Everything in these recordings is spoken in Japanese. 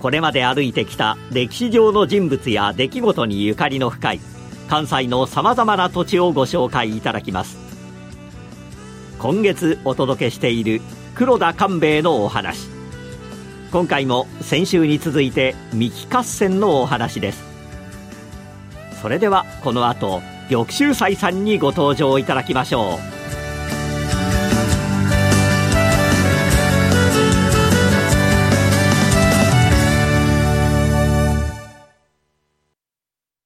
これまで歩いてきた歴史上の人物や出来事にゆかりの深い関西のさまざまな土地をご紹介いただきます今月お届けしている黒田官兵衛のお話今回も先週に続いて三木合戦のお話ですそれではこの後玉州斎さんにご登場いただきましょう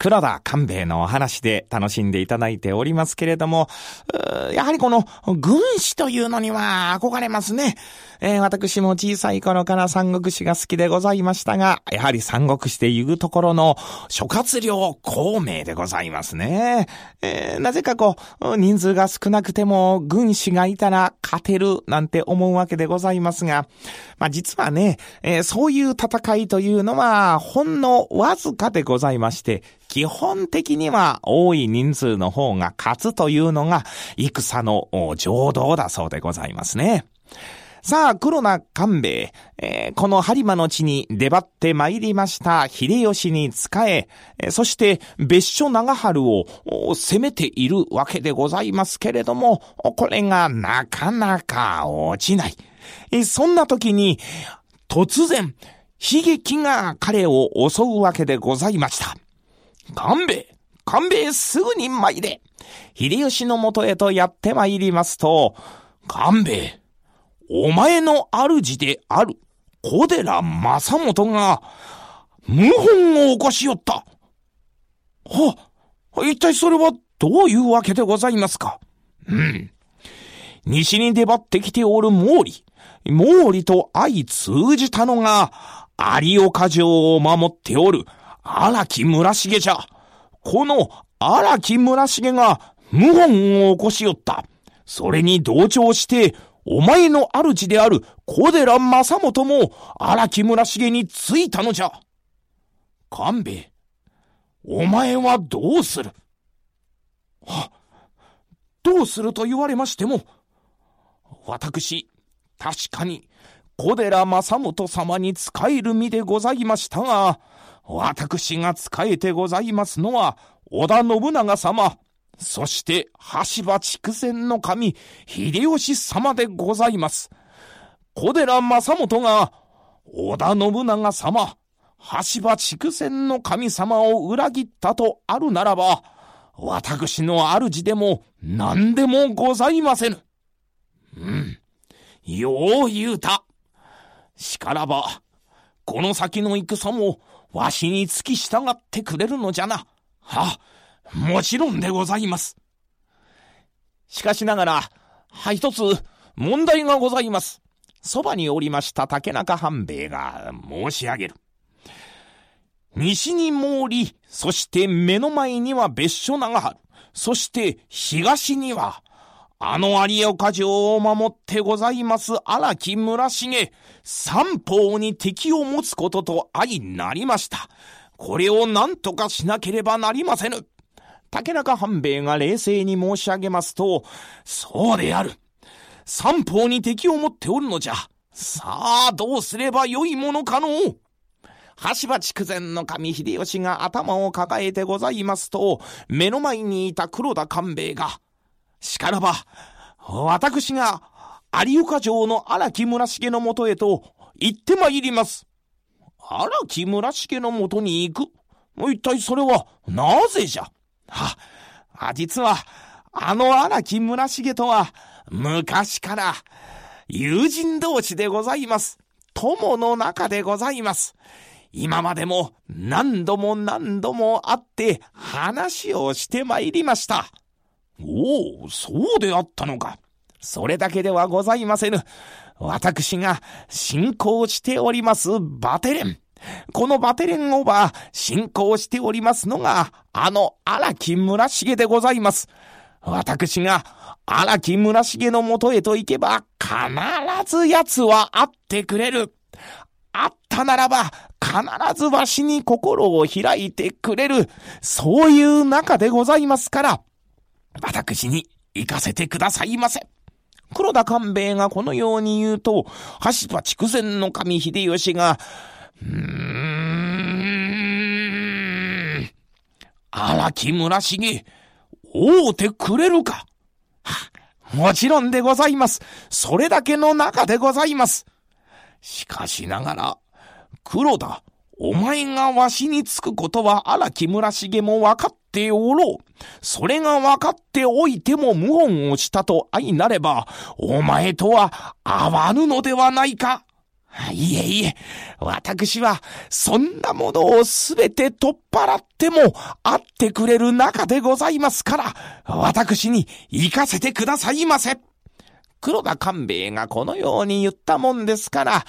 黒田官兵衛のお話で楽しんでいただいておりますけれども、やはりこの軍師というのには憧れますね。えー、私も小さい頃から三国志が好きでございましたが、やはり三国志で言うところの諸葛亮孔明でございますね。えー、なぜかこう、人数が少なくても軍師がいたら勝てるなんて思うわけでございますが、まあ実はね、えー、そういう戦いというのはほんのわずかでございまして、基本的には多い人数の方が勝つというのが戦の情動だそうでございますね。さあ、黒名官兵衛、えー、この播磨の地に出張って参りました秀吉に仕え、そして別所長春を攻めているわけでございますけれども、これがなかなか落ちない。そんな時に、突然、悲劇が彼を襲うわけでございました。官兵衛官兵衛すぐに参れ秀吉のもとへとやって参りますと、官兵衛お前の主である小寺正元が、謀反を起こしよった。は、一体それはどういうわけでございますか？うん。西に出張ってきておる毛利。毛利と相通じたのが、有岡城を守っておる荒木村重じゃ。この荒木村重が謀反を起こしよった。それに同調して、お前の主である小寺正元も荒木村重についたのじゃ。勘兵衛、お前はどうする？は、どうすると言われましても、私、確かに小寺正元様に仕える身でございましたが、私が仕えてございますのは、織田信長様、そして、橋場筑前の神、秀吉様でございます。小寺正元が、織田信長様、橋場筑前の神様を裏切ったとあるならば、私の主でも何でもございませぬ。うん。よう言うた。しからば、この先の戦も、わしに付き従ってくれるのじゃな。は、もちろんでございます。しかしながら、はい、一つ、問題がございます。そばにおりました竹中半兵衛が申し上げる。西に毛利、そして目の前には別所長春、そして東には、あの有岡城を守ってございます荒木村重、三方に敵を持つことと相なりました。これを何とかしなければなりませぬ。竹中半兵衛が冷静に申し上げますと、そうである。三方に敵を持っておるのじゃ。さあ、どうすればよいものかのう。橋場筑前の神秀吉が頭を抱えてございますと、目の前にいた黒田官兵衛が、しからば、私が有岡城の荒木村重のもとへと行ってまいります。荒木村重のもとに行く一体それは、なぜじゃ？は、実は、あの荒木村重とは、昔から、友人同士でございます。友の中でございます。今までも何度も何度も会って話をしてまいりました。おお、そうであったのか。それだけではございませぬ。私が信仰しておりますバテレン。このバテレンオーバー、信仰しておりますのが、あの荒木村重でございます。私が荒木村重のもとへと行けば、必ず奴は会ってくれる。会ったならば、必ずわしに心を開いてくれる。そういう中でございますから、私に行かせてくださいませ。黒田官兵衛がこのように言うと、橋場筑前の神秀吉が、うーん、荒木村重、会うてくれるか。もちろんでございます。それだけの中でございます。しかしながら、黒田、お前がわしにつくことは荒木村重も分かっておろう。それが分かっておいても謀反をしたと相なれば、お前とは合わぬのではないか。いえいえ、私は、そんなものをすべて取っ払っても、会ってくれる中でございますから、私に行かせてくださいませ。黒田官兵衛がこのように言ったもんですから、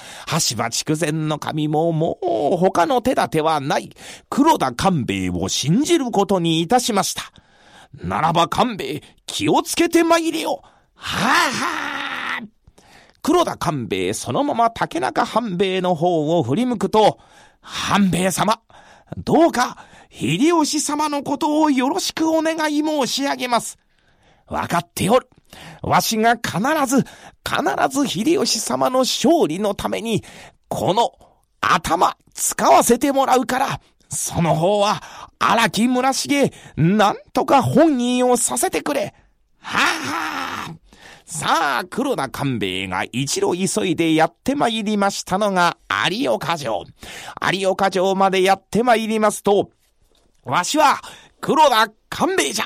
橋場筑前の神ももう他の手立てはない。黒田官兵衛を信じることにいたしました。ならば官兵衛、気をつけて参れよ。はあはあ。黒田官兵衛そのまま竹中半兵衛の方を振り向くと、半兵衛様、どうか、秀吉様のことをよろしくお願い申し上げます。わかっておる。わしが必ず、必ず秀吉様の勝利のために、この頭使わせてもらうから、その方は荒木村重、なんとか本人をさせてくれ。はあ、は。さあ、黒田官兵衛が一路急いでやって参りましたのが有岡城。有岡城までやって参りますと、わしは黒田官兵衛じゃ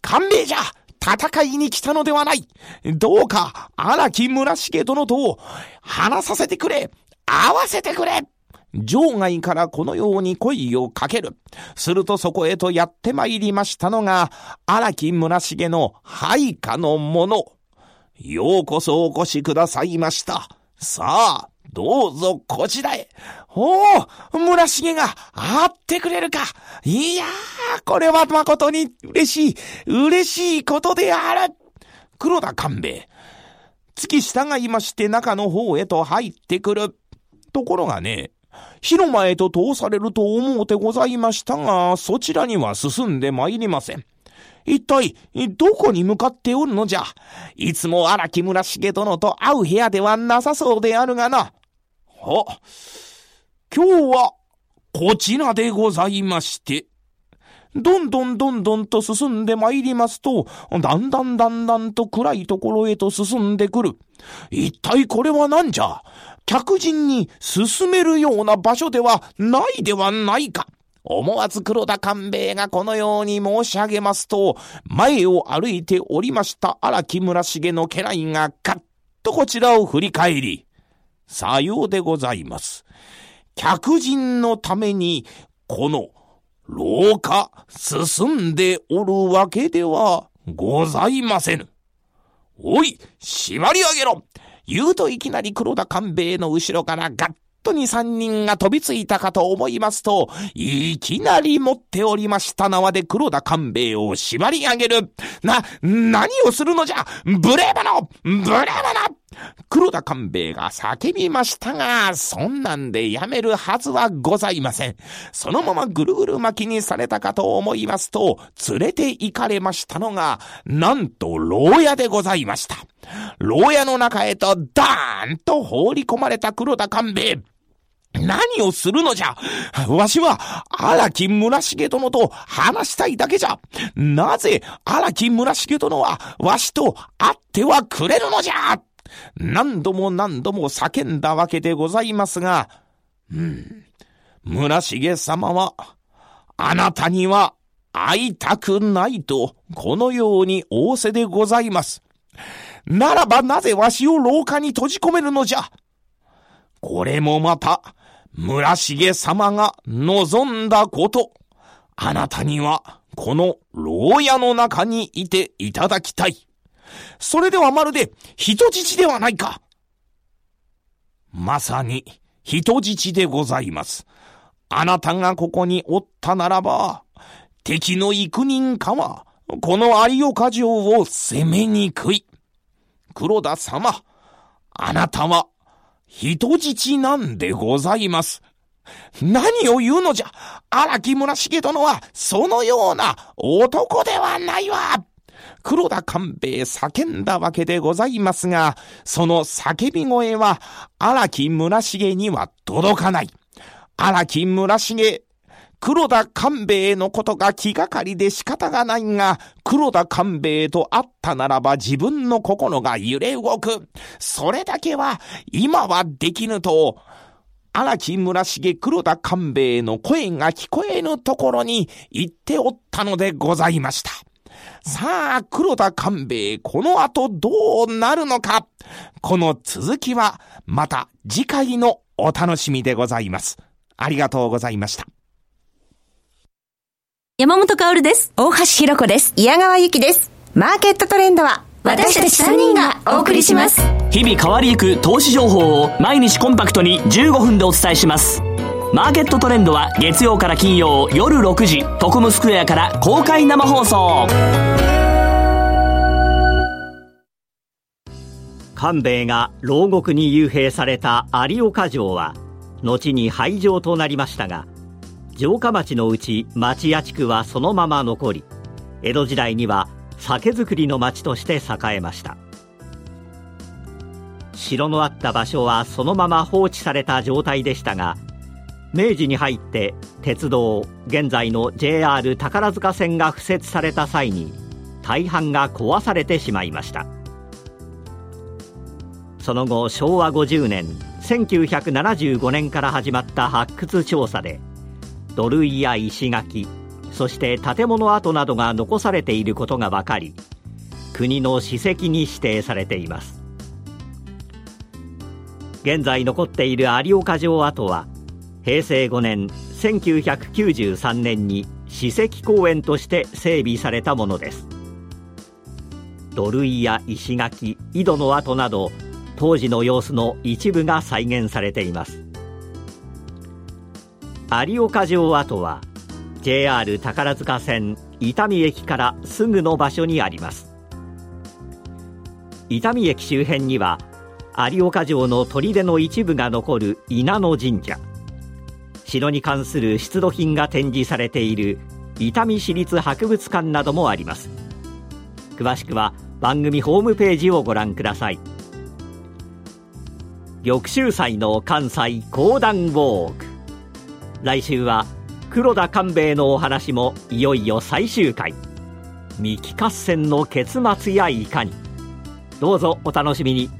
官兵衛じゃ戦いに来たのではない。どうか、荒木村重殿と話させてくれ。会わせてくれ。場外からこのように声をかける。するとそこへとやって参りましたのが、荒木村重の配下の者。ようこそお越しくださいました。さあ、どうぞこちらへ。おお、村重が会ってくれるか。いやー、これは誠に嬉しい、嬉しいことである。黒田官兵衛。月従いまして中の方へと入ってくる。ところがね、火の前へと通されると思うてございましたが、そちらには進んで参りません。一体、どこに向かっておるのじゃいつも荒木村重殿と会う部屋ではなさそうであるがな。は、今日は、こちらでございまして。どんどんどんどんと進んで参りますと、だんだんだんだんと暗いところへと進んでくる。一体これは何じゃ？客人に進めるような場所ではないではないか。思わず黒田官兵衛がこのように申し上げますと、前を歩いておりました荒木村重の家来がカッとこちらを振り返り、さようでございます。客人のために、この廊下進んでおるわけではございませぬ。おい、縛り上げろ言うといきなり黒田官兵衛の後ろからガッとに三人が飛びついたかと思いますと、いきなり持っておりました縄で黒田官兵衛を縛り上げる。な、何をするのじゃ？無礼者無礼者黒田官兵衛が叫びましたが、そんなんでやめるはずはございません。そのままぐるぐる巻きにされたかと思いますと、連れて行かれましたのが、なんと牢屋でございました。牢屋の中へとダーンと放り込まれた黒田官兵衛。何をするのじゃ。わしは荒木村重殿と話したいだけじゃ。なぜ荒木村重殿はわしと会ってはくれるのじゃ。何度も何度も叫んだわけでございますが、うん、村重様は、あなたには会いたくないと、このように仰せでございます。ならばなぜわしを廊下に閉じ込めるのじゃ？これもまた、村重様が望んだこと。あなたには、この牢屋の中にいていただきたい。それではまるで人質ではないか。まさに人質でございます。あなたがここにおったならば、敵の幾人かは、この有岡城を攻めにくい。黒田様、あなたは人質なんでございます。何を言うのじゃ荒木村重殿はそのような男ではないわ黒田官兵衛叫んだわけでございますが、その叫び声は荒木村重には届かない。荒木村重、黒田官兵衛のことが気がかりで仕方がないが、黒田官兵衛と会ったならば自分の心が揺れ動く。それだけは今はできぬと、荒木村重黒田官兵衛の声が聞こえぬところに行っておったのでございました。さあ、黒田官兵衛、この後どうなるのかこの続きは、また次回のお楽しみでございます。ありがとうございました。山本薫です。大橋弘子です。矢川ゆきです。マーケットトレンドは私たち3人がお送りします。日々変わりゆく投資情報を毎日コンパクトに15分でお伝えします。マーケットトレンドは月曜から金曜夜6時、トコムスクエアから公開生放送。官兵衛が牢獄に幽閉された有岡城は、後に廃城となりましたが、城下町のうち町屋地区はそのまま残り江戸時代には酒造りの町として栄えました。城のあった場所はそのまま放置された状態でしたが明治に入って鉄道現在の JR 宝塚線が敷設された際に大半が壊されてしまいました。その後昭和50年1975年から始まった発掘調査で土塁や石垣そして建物跡などが残されていることが分かり国の史跡に指定されています。現在残っている有岡城跡は平成5年1993年に史跡公園として整備されたものです。土塁や石垣井戸の跡など当時の様子の一部が再現されています。有岡城跡は JR 宝塚線伊丹駅からすぐの場所にあります。伊丹駅周辺には有岡城の砦の一部が残る稲野神社。城に関する出土品が展示されている伊丹市立博物館などもあります。詳しくは番組ホームページをご覧ください。玉州祭の関西講談ウォーク。来週は黒田官兵衛のお話もいよいよ最終回。三木合戦の結末やいかに。どうぞお楽しみに。